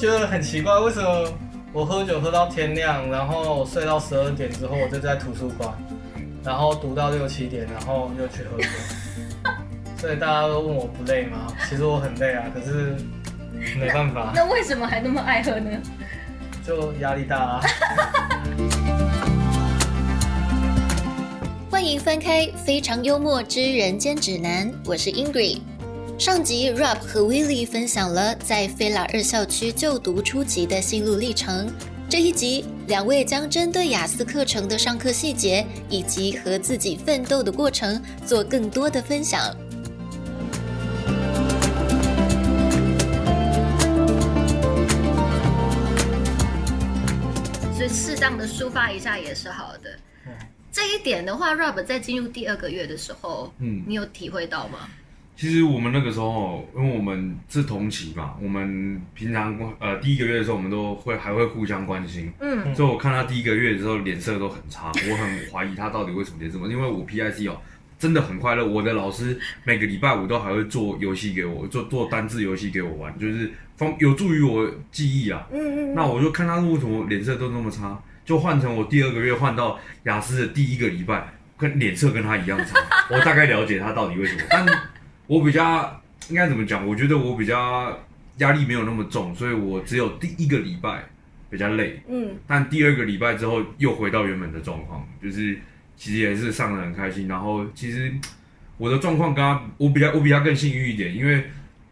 觉得很奇怪，为什么我喝酒喝到天亮，然后睡到十二点之后，我就在图书馆，然后读到六七点，然后又去喝酒。所以大家都问我不累吗？其实我很累啊，可是没办法，那为什么还那么爱喝呢？就压力大啊。欢迎翻开《非常幽默之人间指南》，我是 Ingrid。上集 Rob 和 Willie 分享了在菲拉二校区就读初级的心路历程。这一集，两位将针对雅思课程的上课细节以及和自己奋斗的过程做更多的分享。所以适当的抒发一下也是好的。这一点的话，Rob 在进入第二个月的时候，嗯，你有体会到吗？其实我们那个时候，因为我们是同期嘛，我们平常呃第一个月的时候，我们都会还会互相关心，嗯，所以我看他第一个月的时候脸色都很差，我很怀疑他到底为什么脸这么，因为我 PIC 哦真的很快乐，我的老师每个礼拜五都还会做游戏给我，做做单字游戏给我玩，就是方有助于我记忆啊，嗯嗯，那我就看他为什么脸色都那么差。就换成我第二个月换到雅思的第一个礼拜，跟脸色跟他一样差。我大概了解他到底为什么，但我比较应该怎么讲？我觉得我比较压力没有那么重，所以我只有第一个礼拜比较累。嗯，但第二个礼拜之后又回到原本的状况，就是其实也是上的很开心。然后其实我的状况跟他，我比较我比较更幸运一点，因为。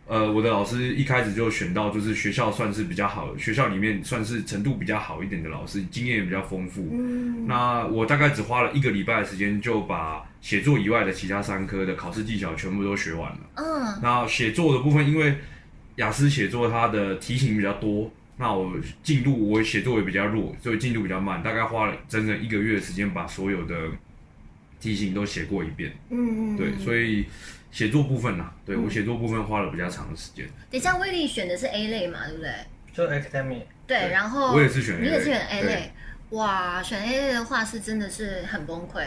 呃，我的老师一开始就选到，就是学校算是比较好，学校里面算是程度比较好一点的老师，经验也比较丰富。嗯，那我大概只花了一个礼拜的时间，就把写作以外的其他三科的考试技巧全部都学完了。嗯，那写作的部分，因为雅思写作它的题型比较多，那我进度我写作也比较弱，所以进度比较慢，大概花了整整一个月的时间把所有的题型都写过一遍。嗯嗯，对，所以。写作部分呐，对我写作部分花了比较长的时间。等一下威力选的是 A 类嘛，对不对？就 academic。对，然后我也是选，你也是选 A 类。哇，选 A 类的话是真的是很崩溃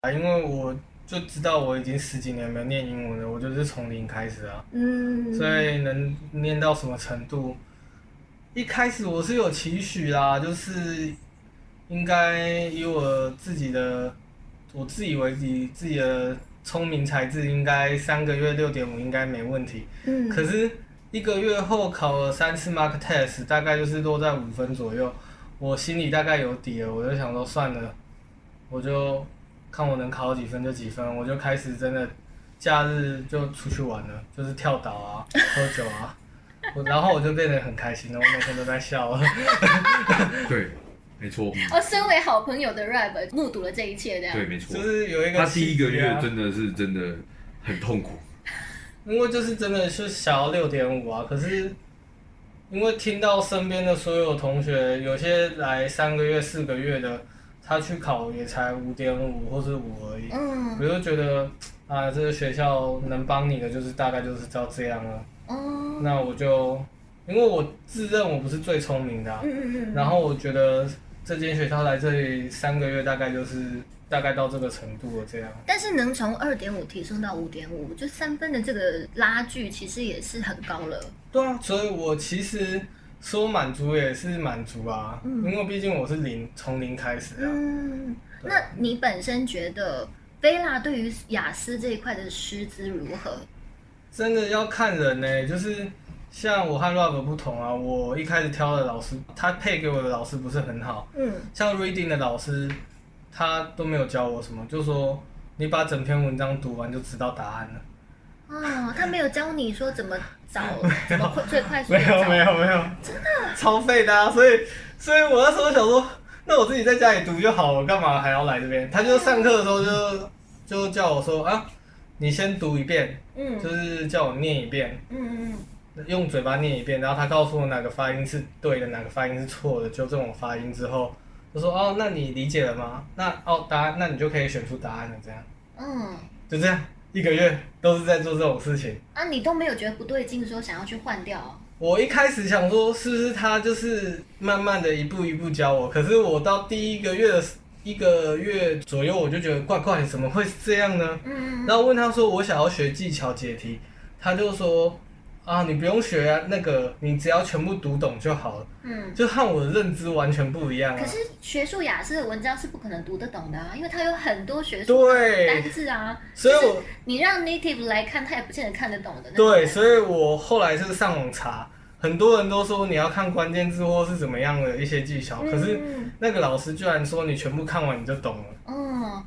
啊！因为我就知道我已经十几年没有念英文了，我就是从零开始啊。嗯。所以能念到什么程度？一开始我是有期许啦，就是应该以我自己的，我自以为己自己的。聪明才智应该三个月六点五应该没问题，嗯，可是一个月后考了三次 mark test，大概就是落在五分左右，我心里大概有底了，我就想说算了，我就看我能考几分就几分，我就开始真的假日就出去玩了，就是跳岛啊，喝酒啊，然后我就变得很开心了，我每天都在笑。对。没错，哦，身为好朋友的 Rap 目睹了这一切，这样。对，没错，就是有一个他第一个月真的是真的很痛苦，因为就是真的是想要六点五啊，可是因为听到身边的所有同学，有些来三个月、四个月的，他去考也才五点五或是五而已，嗯，我就觉得啊，这个学校能帮你的就是大概就是照这样了，哦，那我就因为我自认我不是最聪明的，嗯嗯嗯，然后我觉得。这间学校来这里三个月，大概就是大概到这个程度了，这样。但是能从二点五提升到五点五，就三分的这个拉距，其实也是很高了。对啊，所以我其实说满足也是满足啊，因为毕竟我是零，从零开始啊。嗯，那你本身觉得菲拉对于雅思这一块的师资如何？真的要看人呢，就是。像我和 Rob 不同啊，我一开始挑的老师，他配给我的老师不是很好。嗯。像 Reading 的老师，他都没有教我什么，就说你把整篇文章读完就知道答案了。哦，他没有教你说怎么找，怎么最快速。没有没有没有。真的。超废的啊！所以所以我那时候想说，那我自己在家里读就好了，干嘛还要来这边？他就上课的时候就就叫我说啊，你先读一遍，嗯，就是叫我念一遍，嗯嗯。用嘴巴念一遍，然后他告诉我哪个发音是对的，哪个发音是错的，纠正我发音之后，就说哦，那你理解了吗？那哦答案，那你就可以选出答案了，这样。嗯。就这样，一个月都是在做这种事情。啊，你都没有觉得不对劲，说想要去换掉？我一开始想说，是不是他就是慢慢的一步一步教我？可是我到第一个月的一个月左右，我就觉得怪怪，怎么会是这样呢？嗯。然后问他说，我想要学技巧解题，他就说。啊，你不用学啊那个，你只要全部读懂就好了。嗯，就和我的认知完全不一样。可是学术雅思的文章是不可能读得懂的啊，因为它有很多学术单字啊。所以我你让 native 来看，他也不见得看得懂的。对，所以我后来就是上网查，很多人都说你要看关键字或是怎么样的一些技巧，可是那个老师居然说你全部看完你就懂了。嗯。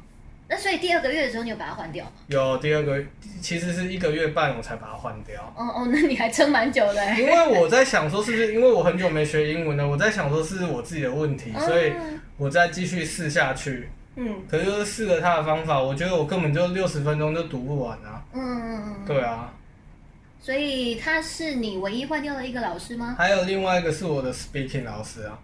那所以第二个月的时候，你有把它换掉吗？有第二个，其实是一个月半我才把它换掉。哦哦，那你还撑蛮久的。因为我在想说，是不是因为我很久没学英文了？我在想说是我自己的问题，所以我再继续试下去。嗯。可是试了他的方法，我觉得我根本就六十分钟就读不完啊。嗯嗯嗯。对啊。所以他是你唯一换掉的一个老师吗？还有另外一个是我的 speaking 老师啊，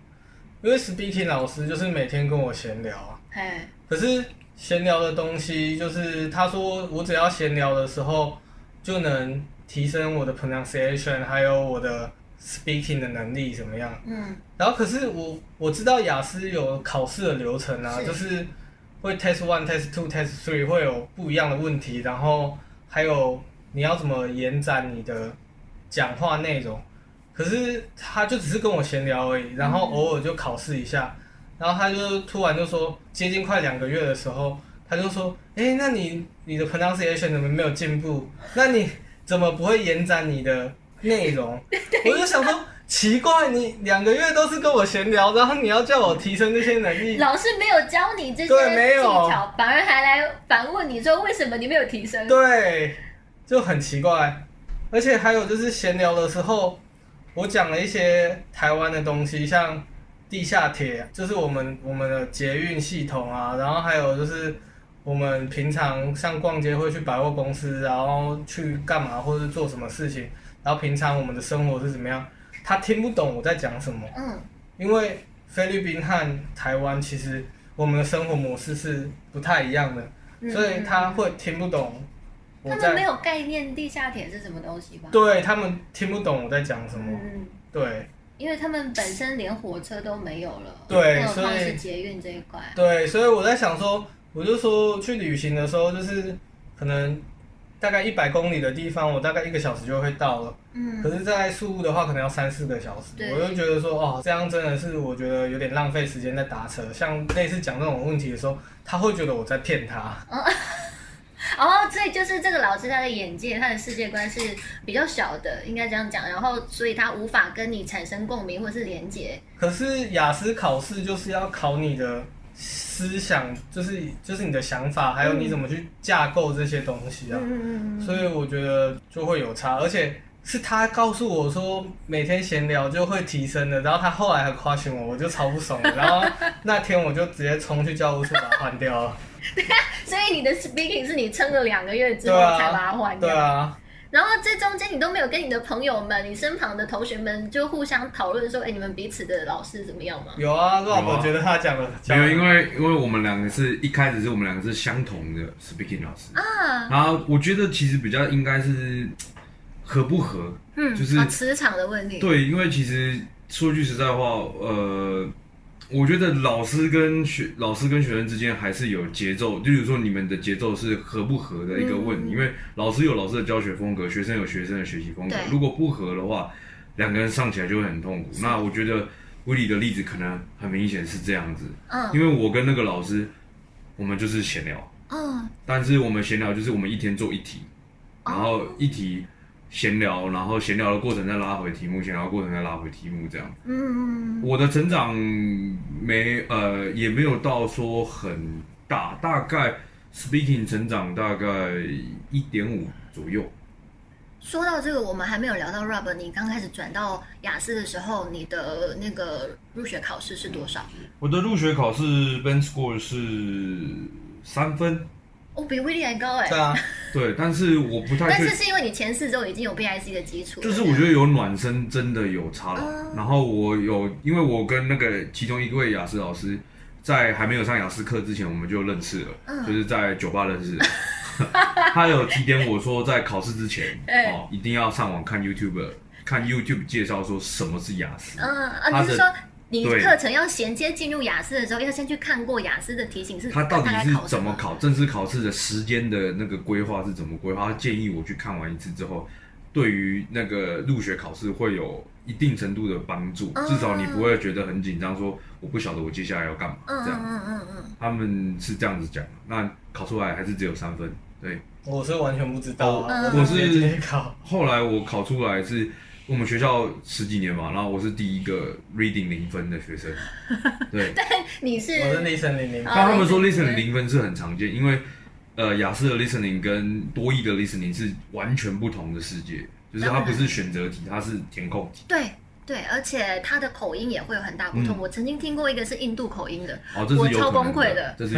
因为 speaking 老师就是每天跟我闲聊啊。哎。可是。闲聊的东西就是他说我只要闲聊的时候就能提升我的 pronunciation，还有我的 speaking 的能力怎么样？嗯。然后可是我我知道雅思有考试的流程啊，就是会 test one、test two、test three 会有不一样的问题，然后还有你要怎么延展你的讲话内容。可是他就只是跟我闲聊而已，然后偶尔就考试一下。然后他就突然就说，接近快两个月的时候，他就说，哎，那你你的 pronunciation 怎么没有进步？那你怎么不会延展你的内容？我就想说，奇怪，你两个月都是跟我闲聊，然后你要叫我提升这些能力，老师没有教你这些技巧，反而还来反问你说，为什么你没有提升？对，就很奇怪。而且还有就是闲聊的时候，我讲了一些台湾的东西，像。地下铁就是我们我们的捷运系统啊，然后还有就是我们平常像逛街会去百货公司，然后去干嘛或者做什么事情，然后平常我们的生活是怎么样，他听不懂我在讲什么。嗯。因为菲律宾和台湾其实我们的生活模式是不太一样的，所以他会听不懂。他们没有概念地下铁是什么东西吧？对他们听不懂我在讲什么。嗯。对。因为他们本身连火车都没有了，对，所以是捷运这一块。对，所以我在想说，我就说去旅行的时候，就是可能大概一百公里的地方，我大概一个小时就会到了。嗯。可是，在宿务的话，可能要三四个小时。我就觉得说，哦，这样真的是我觉得有点浪费时间在打车。像类似讲这种问题的时候，他会觉得我在骗他。哦，所以就是这个老师他的眼界、他的世界观是比较小的，应该这样讲。然后，所以他无法跟你产生共鸣或是连接。可是雅思考试就是要考你的思想，就是就是你的想法，还有你怎么去架构这些东西啊。嗯嗯所以我觉得就会有差，而且是他告诉我说每天闲聊就会提升的，然后他后来还夸醒我，我就超不爽。然后那天我就直接冲去教务处把它换掉了。所以你的 speaking 是你撑了两个月之后才把它换掉。对啊。然后这中间你都没有跟你的朋友们、你身旁的同学们就互相讨论说，哎，你们彼此的老师怎么样吗？有啊，我觉得他讲的没有，因为因为我们两个是一开始是我们两个是相同的 speaking 老师啊。然后我觉得其实比较应该是合不合，嗯，就是磁场的问题。对，因为其实说句实在话，呃。我觉得老师跟学老师跟学生之间还是有节奏，就比如说你们的节奏是合不合的一个问题，因为老师有老师的教学风格，学生有学生的学习风格，如果不合的话，两个人上起来就会很痛苦。那我觉得威利的例子可能很明显是这样子，嗯，因为我跟那个老师，我们就是闲聊，嗯，但是我们闲聊就是我们一天做一题，然后一题。闲聊，然后闲聊的过程再拉回题目，闲聊过程再拉回题目，这样。嗯嗯，我的成长没呃也没有到说很大，大概 speaking 成长大概一点五左右。说到这个，我们还没有聊到 Rob，你刚开始转到雅思的时候，你的那个入学考试是多少？我的入学考试 Ben Score 是三分。哦，比威力还高哎！对啊，对，但是我不太。但是是因为你前四周已经有 BIC 的基础。就是我觉得有暖身真的有差了。然后我有，因为我跟那个其中一位雅思老师，在还没有上雅思课之前，我们就认识了，就是在酒吧认识。他有提点我说，在考试之前 哦，一定要上网看 YouTube，看 YouTube 介绍说什么是雅思。嗯啊，你是说？你课程要衔接进入雅思的时候，要先去看过雅思的提醒是。他到底是怎么考？正式考试的时间的那个规划是怎么规划？他建议我去看完一次之后，对于那个入学考试会有一定程度的帮助，至少你不会觉得很紧张，说我不晓得我接下来要干嘛这样。嗯嗯嗯他们是这样子讲，那考出来还是只有三分。对，我是完全不知道，我是考。后来我考出来是我们学校十几年嘛，然后我是第一个 reading 零分的学生。对，但你是我是 listening 零分。但他们说 listening 零分是很常见，因为。呃，雅思的 listening 跟多义的 listening 是完全不同的世界，就是它不是选择题，它是填空题。对对，而且他的口音也会有很大不同。我曾经听过一个是印度口音的，我超崩溃的。这是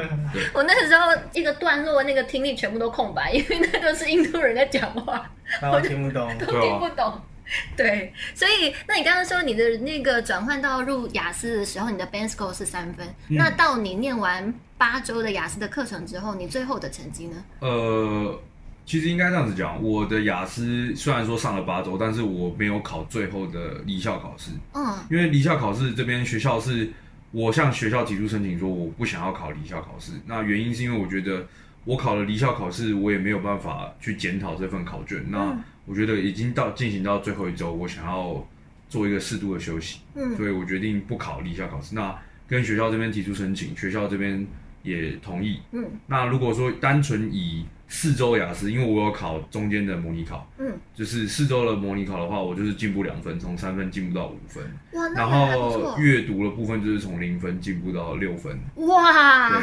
我那个时候一个段落那个听力全部都空白，因为那个是印度人在讲话，我听不懂，都听不懂。对，所以那你刚刚说你的那个转换到入雅思的时候，你的 band score 是三分，那到你念完八周的雅思的课程之后，你最后的成绩呢？呃，其实应该这样子讲，我的雅思虽然说上了八周，但是我没有考最后的离校考试。嗯，因为离校考试这边学校是我向学校提出申请说我不想要考离校考试，那原因是因为我觉得我考了离校考试，我也没有办法去检讨这份考卷。那我觉得已经到进行到最后一周，我想要做一个适度的休息，嗯，所以我决定不考离校考试。那跟学校这边提出申请，学校这边也同意，嗯。那如果说单纯以四周雅思，因为我有考中间的模拟考，嗯，就是四周的模拟考的话，我就是进步两分，从三分进步到五分，哇，然后阅读的部分就是从零分进步到六分，哇。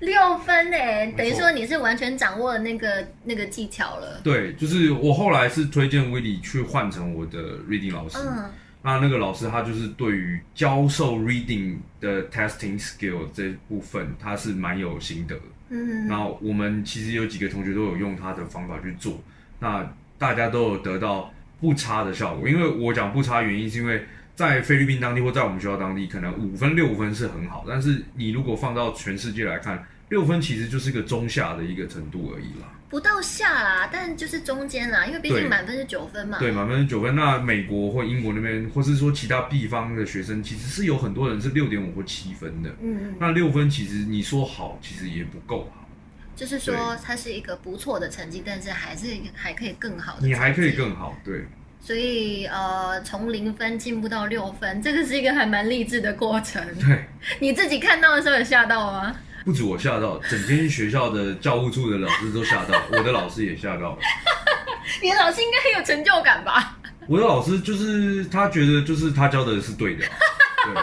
六分诶，等于说你是完全掌握了那个那个技巧了。对，就是我后来是推荐威利去换成我的 reading 老师。嗯。那那个老师他就是对于教授 reading 的 testing skill 这部分，他是蛮有心得。嗯。那我们其实有几个同学都有用他的方法去做，那大家都有得到不差的效果。因为我讲不差原因是因为。在菲律宾当地或在我们学校当地，可能五分六分是很好，但是你如果放到全世界来看，六分其实就是一个中下的一个程度而已啦。不到下啦，但就是中间啦，因为毕竟满分是九分嘛。对，满分是九分。那美国或英国那边，或是说其他地方的学生，其实是有很多人是六点五或七分的。嗯嗯。那六分其实你说好，其实也不够好。就是说，它是一个不错的成绩，但是还是还可以更好的。你还可以更好，对。所以，呃，从零分进步到六分，这个是一个还蛮励志的过程。对，你自己看到的时候有吓到吗？不止我吓到，整间学校的教务处的老师都吓到，我的老师也吓到了。你的老师应该很有成就感吧？我的老师就是他觉得就是他教的是对的，对，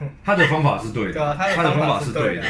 他的方法是对的，他的方法是对的。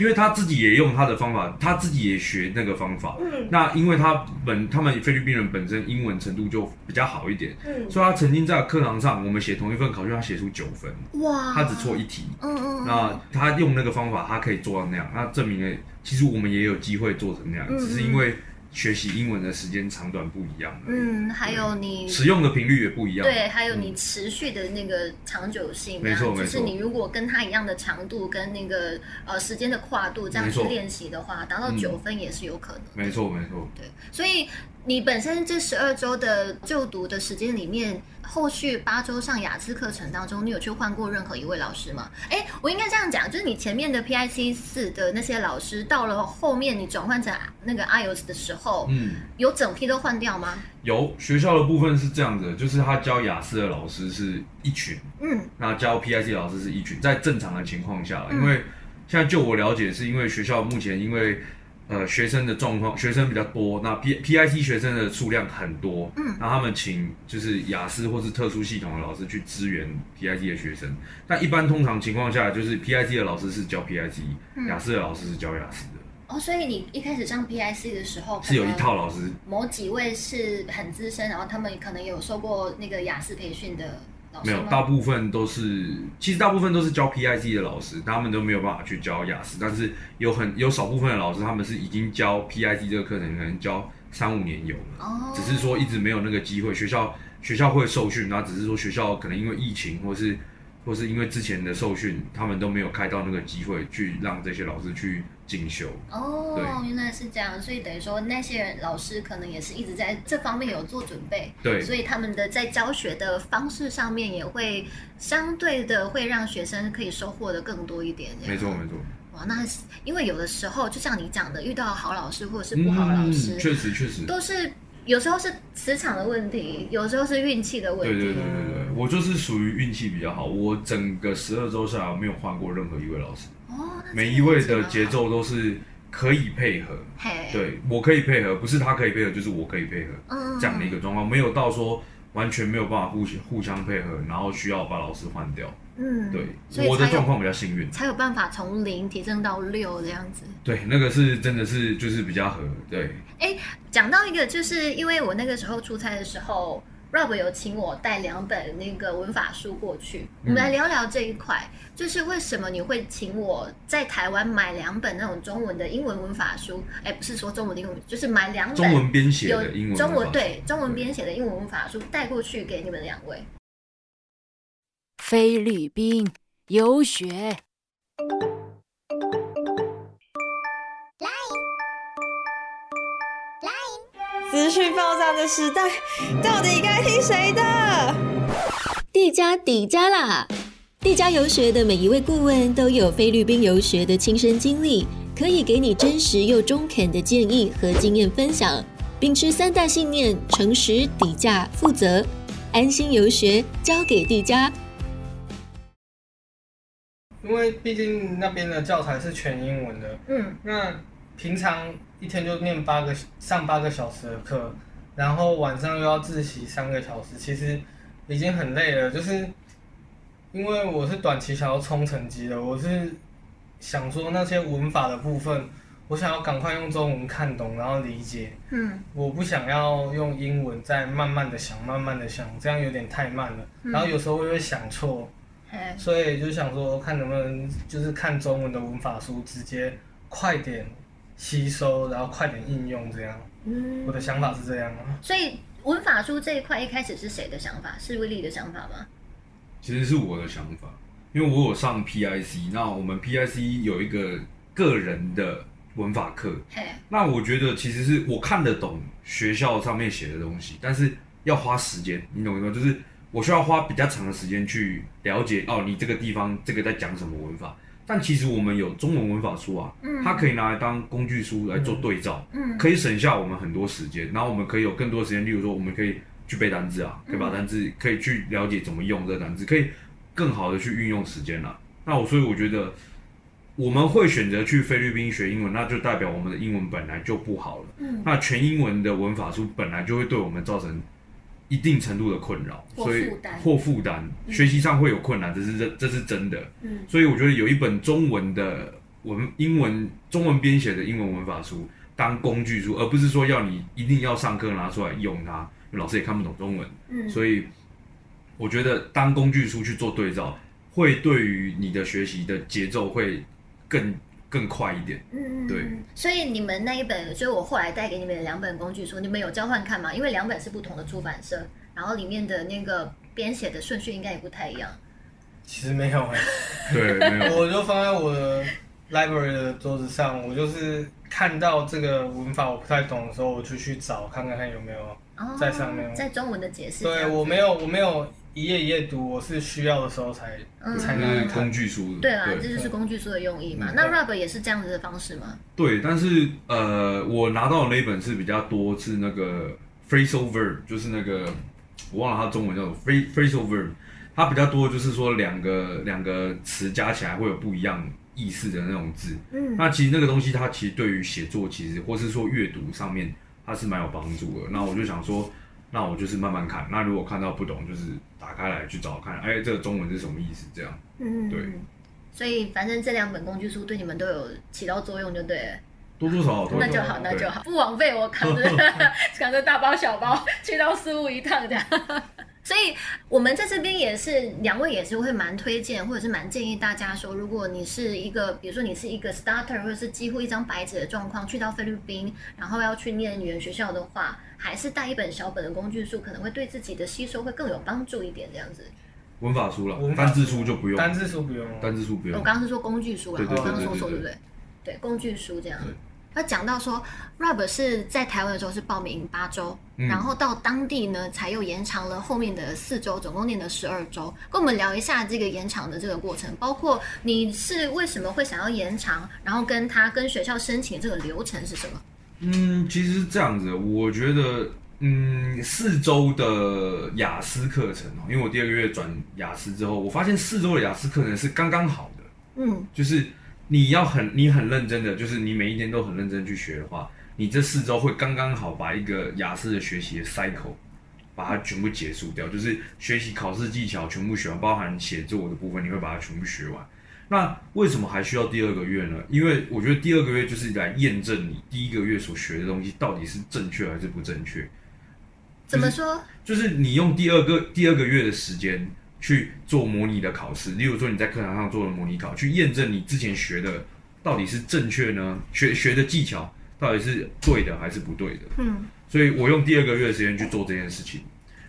因为他自己也用他的方法，他自己也学那个方法。嗯，那因为他本他们菲律宾人本身英文程度就比较好一点，嗯，所以他曾经在课堂上，我们写同一份考卷，他写出九分，哇，他只错一题。嗯嗯，那他用那个方法，他可以做到那样，那证明了其实我们也有机会做成那样，只是因为。学习英文的时间长短不一样，嗯，还有你使用的频率也不一样，对，还有你持续的那个长久性，没错没错，就是你如果跟他一样的长度跟那个呃时间的跨度这样去练习的话，达到九分也是有可能，没错没错，对，所以你本身这十二周的就读的时间里面。后续八周上雅思课程当中，你有去换过任何一位老师吗？哎，我应该这样讲，就是你前面的 PIC 四的那些老师，到了后面你转换成那个 IELTS 的时候，嗯，有整批都换掉吗？有，学校的部分是这样子，就是他教雅思的老师是一群，嗯，那教 PIC 老师是一群，在正常的情况下，因为现在就我了解，是因为学校目前因为。呃，学生的状况，学生比较多，那 P P I C 学生的数量很多，嗯，那他们请就是雅思或是特殊系统的老师去支援 P I C 的学生。那一般通常情况下，就是 P I C 的老师是教 P I C，雅思的老师是教雅思的。哦，所以你一开始上 P I C 的时候是有一套老师，某几位是很资深，然后他们可能有受过那个雅思培训的。没有，大部分都是，其实大部分都是教 PIC 的老师，他们都没有办法去教雅思。但是有很有少部分的老师，他们是已经教 PIC 这个课程，可能教三五年有了，只是说一直没有那个机会。学校学校会受训，那只是说学校可能因为疫情或是。或是因为之前的受训，他们都没有开到那个机会去让这些老师去进修。哦，原来是这样，所以等于说那些人老师可能也是一直在这方面有做准备。对，所以他们的在教学的方式上面也会相对的会让学生可以收获的更多一点。没错，没错。哇，那因为有的时候就像你讲的，遇到好老师或者是不好老师，确实确实都是。有时候是磁场的问题，有时候是运气的问题。对对对对对，我就是属于运气比较好。我整个十二周下来，我没有换过任何一位老师。哦，每一位的节奏都是可以配合。对，我可以配合，不是他可以配合，就是我可以配合。嗯，这样的一个状况，没有到说完全没有办法互相互相配合，然后需要把老师换掉。嗯，对，我的状况比较幸运，才有办法从零提升到六这样子。对，那个是真的是就是比较合。对，哎，讲到一个，就是因为我那个时候出差的时候，Rob 有请我带两本那个文法书过去，我们来聊聊这一块，就是为什么你会请我在台湾买两本那种中文的英文文法书？哎，不是说中文的英文，就是买两本中文编写的英文中文对中文编写的英文文法书带过去给你们两位。菲律宾游学，来来，资讯爆炸的时代，到底该听谁的？地加底加啦！地加游学的每一位顾问都有菲律宾游学的亲身经历，可以给你真实又中肯的建议和经验分享。秉持三大信念：诚实、底价、负责，安心游学，交给地加。因为毕竟那边的教材是全英文的，嗯，那平常一天就念八个上八个小时的课，然后晚上又要自习三个小时，其实已经很累了。就是因为我是短期想要冲成绩的，我是想说那些文法的部分，我想要赶快用中文看懂，然后理解。嗯，我不想要用英文再慢慢的想，慢慢的想，这样有点太慢了。然后有时候我会想错。所以就想说，看能不能就是看中文的文法书，直接快点吸收，然后快点应用这样。嗯，我的想法是这样啊。所以文法书这一块一开始是谁的想法？是威利的想法吗？其实是我的想法，因为我有上 PIC，那我们 PIC 有一个个人的文法课。那我觉得其实是我看得懂学校上面写的东西，但是要花时间，你懂吗？就是。我需要花比较长的时间去了解哦，你这个地方这个在讲什么文法？但其实我们有中文文法书啊，嗯它可以拿来当工具书来做对照，嗯可以省下我们很多时间。然后我们可以有更多时间，例如说我们可以去背单字啊，可以把单字可以去了解怎么用这个单字，可以更好的去运用时间了。那我所以我觉得我们会选择去菲律宾学英文，那就代表我们的英文本来就不好了。嗯那全英文的文法书本来就会对我们造成。一定程度的困扰，所以或负担，学习上会有困难，这是这这是真的。嗯，所以我觉得有一本中文的文英文中文编写的英文文法书当工具书，而不是说要你一定要上课拿出来用它，老师也看不懂中文。嗯，所以我觉得当工具书去做对照，会对于你的学习的节奏会更。更快一点，嗯，对。所以你们那一本，所以我后来带给你们的两本工具书，你们有交换看吗？因为两本是不同的出版社，然后里面的那个编写的顺序应该也不太一样。其实没有哎，对，没有。我就放在我的 library 的桌子上，我就是看到这个文法我不太懂的时候，我就去找看看看有没有在上面，在中文的解释。对我没有，我没有。一页一页读，我是需要的时候才才能工具书。对啊，这就是工具书的用意嘛。那 Rub 也是这样子的方式吗？对，但是呃，我拿到的那本是比较多，是那个 phrasal verb，就是那个我忘了它中文叫做 phrasal verb，它比较多就是说两个两个词加起来会有不一样意思的那种字。嗯，那其实那个东西它其实对于写作其实或是说阅读上面它是蛮有帮助的。那我就想说。那我就是慢慢看，那如果看到不懂，就是打开来去找看，哎，这个中文是什么意思？这样，嗯，对。所以反正这两本工具书对你们都有起到作用，就对了。多多少少，那就好，那就好，不枉费我扛着 扛着大包小包去到事务一趟这样。所以，我们在这边也是两位也是会蛮推荐，或者是蛮建议大家说，如果你是一个，比如说你是一个 starter，或者是几乎一张白纸的状况，去到菲律宾，然后要去念语言学校的话，还是带一本小本的工具书，可能会对自己的吸收会更有帮助一点。这样子，文法书了，单字书就不用，单字书不用，单字书不用。我刚刚是说工具书啊，我刚刚说错对不对？对，工具书这样。他讲到说，Rob 是在台湾的时候是报名八周，然后到当地呢才又延长了后面的四周，总共念了十二周。跟我们聊一下这个延长的这个过程，包括你是为什么会想要延长，然后跟他跟学校申请这个流程是什么？嗯，其实这样子，我觉得嗯，四周的雅思课程哦，因为我第二个月转雅思之后，我发现四周的雅思课程是刚刚好的。嗯，就是你要很你很认真的，就是你每一天都很认真去学的话，你这四周会刚刚好把一个雅思的学习的 cycle 把它全部结束掉，就是学习考试技巧全部学完，包含写作的部分，你会把它全部学完。那为什么还需要第二个月呢？因为我觉得第二个月就是来验证你第一个月所学的东西到底是正确还是不正确。怎么说？就是你用第二个第二个月的时间去做模拟的考试，例如说你在课堂上做了模拟考，去验证你之前学的到底是正确呢？学学的技巧到底是对的还是不对的？嗯，所以我用第二个月的时间去做这件事情。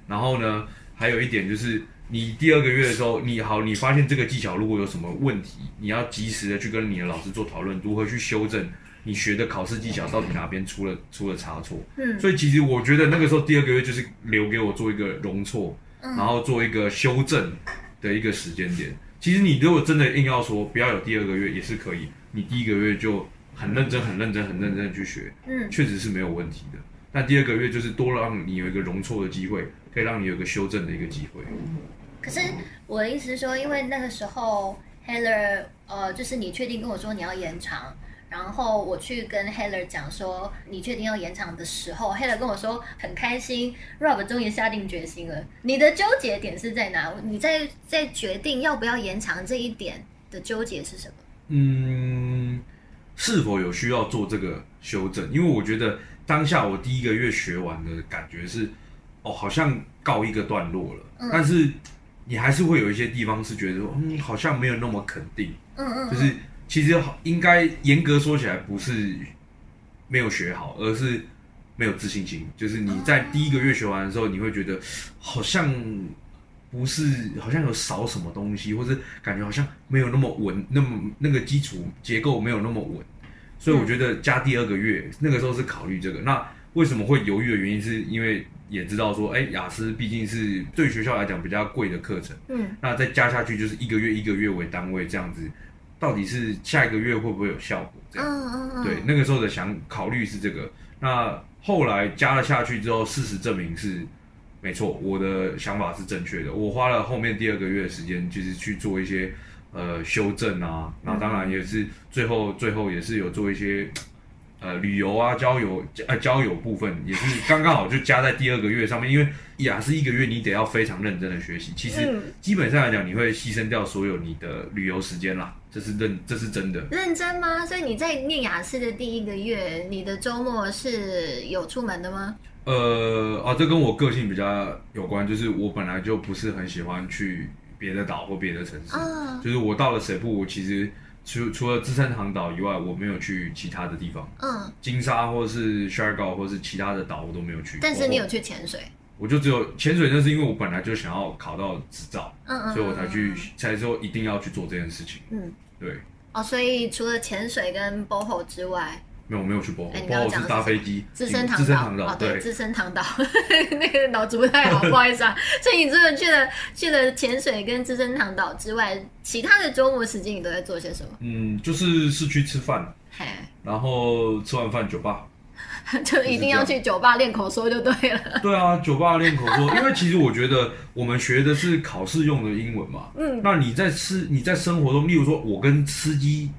然后呢，还有一点就是，你第二个月的时候，你好，你发现这个技巧如果有什么问题，你要及时的去跟你的老师做讨论，如何去修正。你学的考试技巧到底哪边出了出了差错？嗯，所以其实我觉得那个时候第二个月就是留给我做一个容错，然后做一个修正的一个时间点。其实你如果真的硬要说不要有第二个月也是可以，你第一个月就很认真、很认真、很认真的去学，嗯，确实是没有问题的。那第二个月就是多让你有一个容错的机会，可以让你有一个修正的一个机会。可是我的意思是说，因为那个时候 Heller，呃，就是你确定跟我说你要延长。然后我去跟 Heller 讲说，你确定要延长的时候，Heller 跟我说很开心，Rob 终于下定决心了。你的纠结点是在哪？你在在决定要不要延长这一点的纠结是什么？嗯，是否有需要做这个修正？因为我觉得当下我第一个月学完的感觉是，哦，好像告一个段落了。嗯。但是你还是会有一些地方是觉得说，嗯，好像没有那么肯定。嗯嗯。就是。其实应该严格说起来，不是没有学好，而是没有自信心。就是你在第一个月学完的时候，你会觉得好像不是，好像有少什么东西，或者感觉好像没有那么稳，那么那个基础结构没有那么稳。所以我觉得加第二个月，那个时候是考虑这个。那为什么会犹豫的原因，是因为也知道说，哎，雅思毕竟是对学校来讲比较贵的课程。嗯。那再加下去就是一个月一个月为单位这样子。到底是下一个月会不会有效果？这样，对，那个时候的想考虑是这个。那后来加了下去之后，事实证明是没错，我的想法是正确的。我花了后面第二个月的时间，就是去做一些呃修正啊。那当然也是最后最后也是有做一些呃旅游啊、交友呃交友部分，也是刚刚好就加在第二个月上面。因为雅思一个月你得要非常认真的学习，其实基本上来讲，你会牺牲掉所有你的旅游时间啦。这是认，这是真的。认真吗？所以你在念雅思的第一个月，你的周末是有出门的吗？呃，啊，这跟我个性比较有关，就是我本来就不是很喜欢去别的岛或别的城市。嗯。就是我到了水部，其实除除了资生堂岛以外，我没有去其他的地方。嗯。金沙或者是 s h a r g o 或是其他的岛，我都没有去。但是你有去潜水。我就只有潜水，那是因为我本来就想要考到执照，嗯嗯，所以我才去，才说一定要去做这件事情。嗯，对。哦，所以除了潜水跟 BOHO 之外，没有没有去 BOHO，BOHO 是搭飞机。资生堂岛，哦对，资生堂岛，那个脑子不太好，不好意思啊。所以你真的去了去了潜水跟资生堂岛之外，其他的周末时间你都在做些什么？嗯，就是市区吃饭，嘿，然后吃完饭酒吧。就一定要去酒吧练口说就对了。对啊，酒吧练口说，因为其实我觉得我们学的是考试用的英文嘛。嗯。那你在吃你在生活中，例如说我跟司机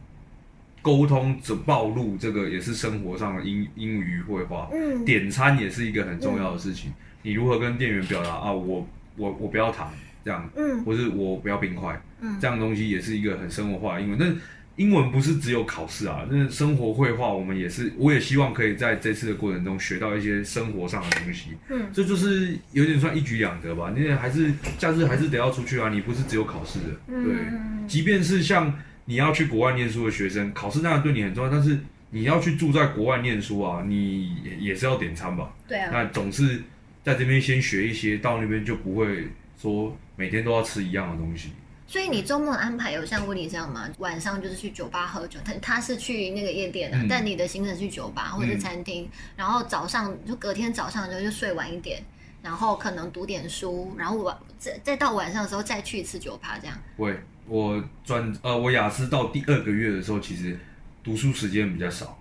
沟通，这暴露这个也是生活上的英英语会话。嗯。点餐也是一个很重要的事情，你如何跟店员表达啊？我我我不要糖这样，嗯，或是我不要冰块，嗯，这样东西也是一个很生活化的英文，但。英文不是只有考试啊，那生活绘画我们也是，我也希望可以在这次的过程中学到一些生活上的东西。嗯，这就是有点算一举两得吧。你还是假日还是得要出去啊，你不是只有考试的。对，即便是像你要去国外念书的学生，考试当然对你很重要，但是你要去住在国外念书啊，你也是要点餐吧？对啊。那总是在这边先学一些，到那边就不会说每天都要吃一样的东西。所以你周末安排有像温妮这样吗？晚上就是去酒吧喝酒，他他是去那个夜店的，但你的行程去酒吧或者餐厅，然后早上就隔天早上就就睡晚一点，然后可能读点书，然后晚再再到晚上的时候再去一次酒吧这样。会，我转呃我雅思到第二个月的时候，其实读书时间比较少，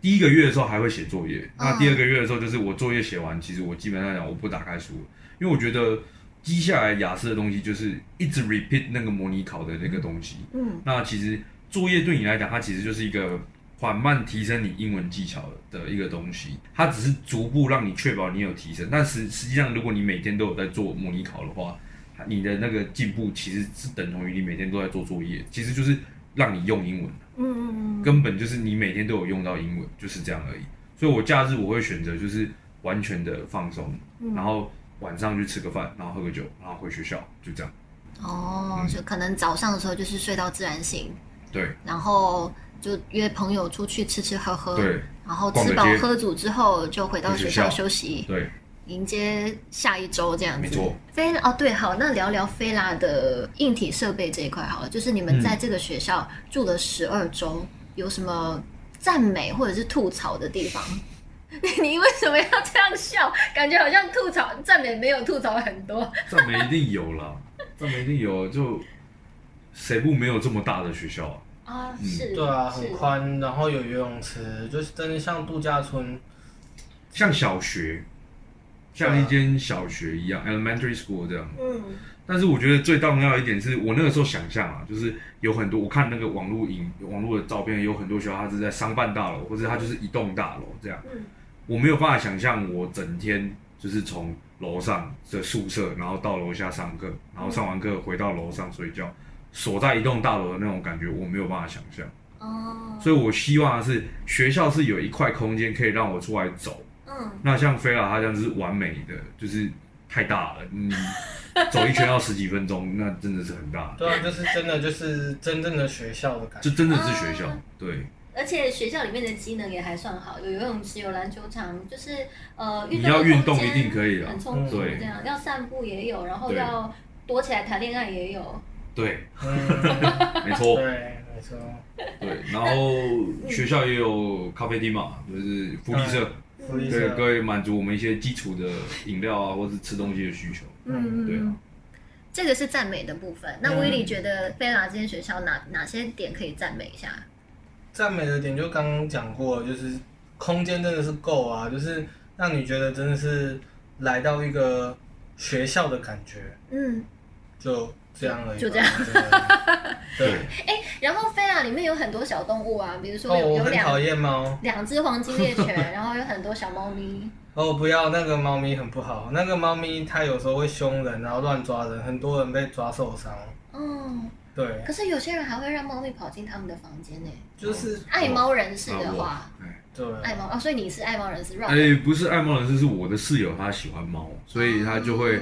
第一个月的时候还会写作业，那第二个月的时候就是我作业写完，其实我基本上讲我不打开书，因为我觉得接下来雅思的东西就是一直 repeat 那个模拟考的那个东西。嗯，那其实作业对你来讲，它其实就是一个缓慢提升你英文技巧的一个东西，它只是逐步让你确保你有提升。但实实际上，如果你每天都有在做模拟考的话，你的那个进步其实是等同于你每天都在做作业，其实就是让你用英文。嗯嗯嗯，根本就是你每天都有用到英文，就是这样而已。所以我假日我会选择就是完全的放松，然后晚上去吃个饭，然后喝个酒，然后回学校，就这样。哦，就可能早上的时候就是睡到自然醒，对，然后就约朋友出去吃吃喝喝，对，然后吃饱喝足之后就回到学校休息，对。迎接下一周这样子，没错。飞哦，对，好，那聊聊飞拉的硬体设备这一块好了。就是你们在这个学校住了十二周，有什么赞美或者是吐槽的地方？你为什么要这样笑？感觉好像吐槽赞美没有吐槽很多。赞美一定有了，赞美一定有。就谁不没有这么大的学校啊？啊，是，对啊，很宽，然后有游泳池，就是真的像度假村，像小学。像一间小学一样，elementary school 这样。嗯。但是我觉得最重要一点是我那个时候想象啊，就是有很多我看那个网络影网络的照片，有很多学校它是在商办大楼，或者它就是一栋大楼这样。嗯。我没有办法想象我整天就是从楼上的宿舍，然后到楼下上课，然后上完课回到楼上睡觉，锁在一栋大楼的那种感觉，我没有办法想象。哦。所以我希望是学校是有一块空间可以让我出来走。嗯那像菲拉，他这样是完美的，就是太大了，你 走一圈要十几分钟，那真的是很大。对啊，就是真的，就是真正的学校的感觉，就真的是学校，对。而且学校里面的机能也还算好，有游泳池，有篮球场，就是呃，你要运动一定可以很充足，这样要散步也有，然后要躲起来谈恋爱也有。对，没错，对，没错，对。然后学校也有咖啡厅嘛，就是福利社。对，可以满足我们一些基础的饮料啊，或是吃东西的需求。嗯，对啊。这个是赞美的部分。那威利觉得菲拉这间学校哪哪些点可以赞美一下？赞美的点就刚刚讲过，就是空间真的是够啊，就是让你觉得真的是来到一个学校的感觉。嗯，就。这样而已，就这样。对，哎，然后菲亚里面有很多小动物啊，比如说有有两两只黄金猎犬，然后有很多小猫咪。哦，不要那个猫咪很不好，那个猫咪它有时候会凶人，然后乱抓人，很多人被抓受伤。嗯，对。可是有些人还会让猫咪跑进他们的房间呢。就是爱猫人士的话，对，爱猫啊，所以你是爱猫人士。哎，不是爱猫人士，是我的室友他喜欢猫，所以他就会。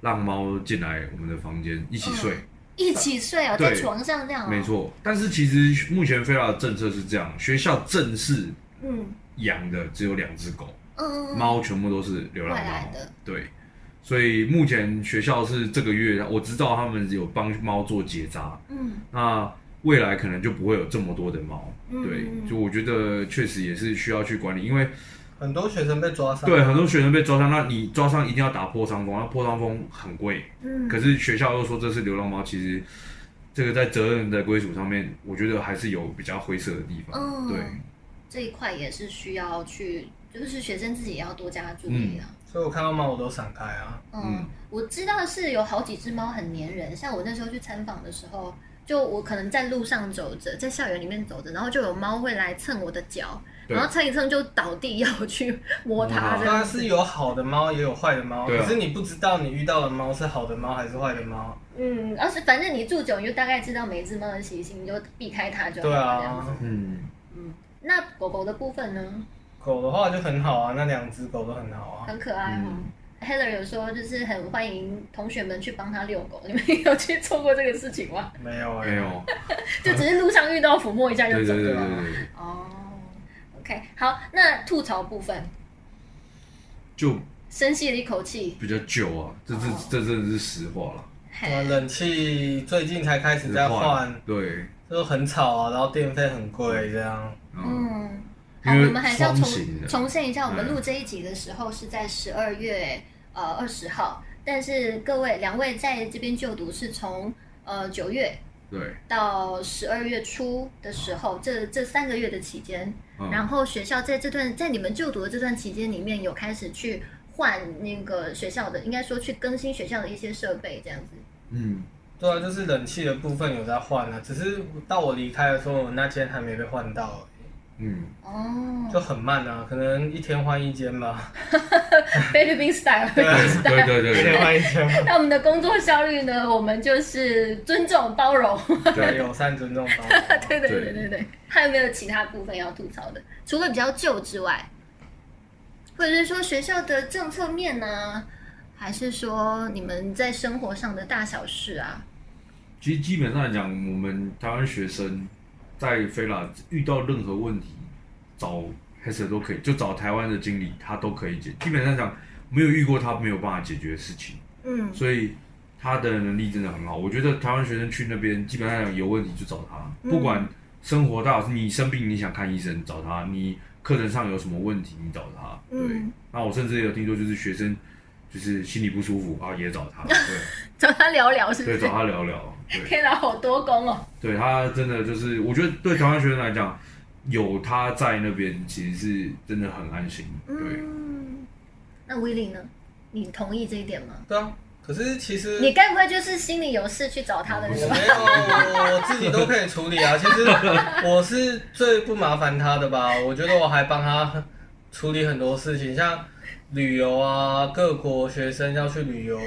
让猫进来我们的房间一起睡，一起睡啊，在床上这样。没错，但是其实目前菲拉的政策是这样，学校正式嗯养的只有两只狗，嗯猫全部都是流浪猫。的。对，所以目前学校是这个月我知道他们有帮猫做结扎，嗯，那未来可能就不会有这么多的猫。对，就我觉得确实也是需要去管理，因为。很多学生被抓伤，对，很多学生被抓伤，那你抓伤一定要打破伤风，那破伤风很贵，嗯，可是学校又说这是流浪猫，其实这个在责任的归属上面，我觉得还是有比较灰色的地方，嗯，对，这一块也是需要去，就是学生自己也要多加注意啊。所以我看到猫我都闪开啊，嗯，我知道是有好几只猫很粘人，像我那时候去参访的时候，就我可能在路上走着，在校园里面走着，然后就有猫会来蹭我的脚。然后蹭一蹭就倒地，要去摸它。它是有好的猫，也有坏的猫，可是你不知道你遇到的猫是好的猫还是坏的猫。嗯，而是反正你住久，你就大概知道每一只猫的习性，你就避开它就好了。嗯嗯。那狗狗的部分呢？狗的话就很好啊，那两只狗都很好啊。很可爱哦。Heather 有说就是很欢迎同学们去帮他遛狗，你们有去做过这个事情吗？没有，没有。就只是路上遇到抚摸一下就走了。哦，OK，。好，那吐槽部分就深吸了一口气，比较久啊，这这这真的是实话了。冷气最近才开始在换，对，就很吵啊，然后电费很贵，这样。嗯，好，我们还是要重重申一下，我们录这一集的时候是在十二月呃二十号，但是各位两位在这边就读是从呃九月对，到十二月初的时候，这这三个月的期间，然后学校在这段在你们就读的这段期间里面有开始去换那个学校的，应该说去更新学校的一些设备，这样子。嗯，对啊，就是冷气的部分有在换啊，只是到我离开的时候，那间还没被换到。嗯哦，就很慢啊，可能一天换一间吧。菲律宾 style，对 对对，一天换一间。那我们的工作效率呢？我们就是尊重包容，对，友善尊重包容。对对对对对。还有没有其他部分要吐槽的？除了比较旧之外，或者是说学校的政策面呢？还是说你们在生活上的大小事啊？其实基本上来讲，我们台湾学生。在菲拉遇到任何问题，找 Hester 都可以，就找台湾的经理，他都可以解。基本上讲，没有遇过他没有办法解决的事情。嗯，所以他的能力真的很好。我觉得台湾学生去那边，基本上讲有问题就找他，不管生活大小，你生病你想看医生找他，你课程上有什么问题你找他。对，那我甚至也有听说，就是学生就是心里不舒服啊，也找他。对，找他聊聊是？对，找他聊聊。可以拿好多功哦。对他真的就是，我觉得对台湾学生来讲，有他在那边，其实是真的很安心。对。那威利呢？你同意这一点吗？对啊。可是其实你该不会就是心里有事去找他的那个？没有，我自己都可以处理啊。其实我是最不麻烦他的吧？我觉得我还帮他处理很多事情，像旅游啊，各国学生要去旅游。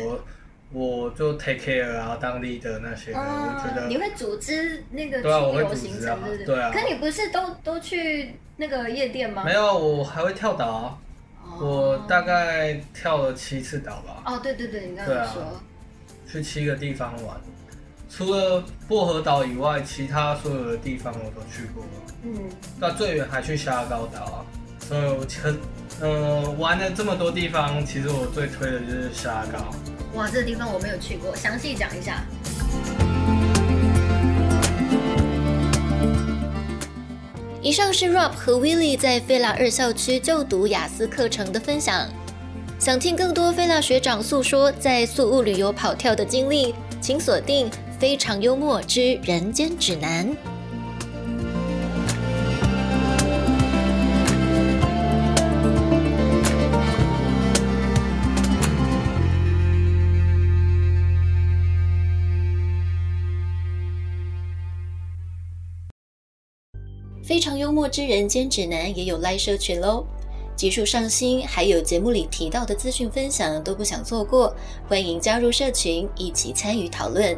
我就 take care 啊，当地的那些，我觉得你会组织那个出游行程，对不对？可你不是都都去那个夜店吗？没有，我还会跳岛，我大概跳了七次岛吧。哦，对对对，你刚刚说去七个地方玩，除了薄荷岛以外，其他所有的地方我都去过。嗯，那最远还去虾高岛啊，所以我很嗯玩了这么多地方，其实我最推的就是虾高。哇，这个地方我没有去过，详细讲一下。以上是 Rob 和 Willie 在菲拉二校区就读雅思课程的分享。想听更多菲拉学长诉说在宿务旅游跑跳的经历，请锁定《非常幽默之人间指南》。常幽默之人间指南也有 Live 社群喽，集数上新，还有节目里提到的资讯分享都不想错过，欢迎加入社群一起参与讨论。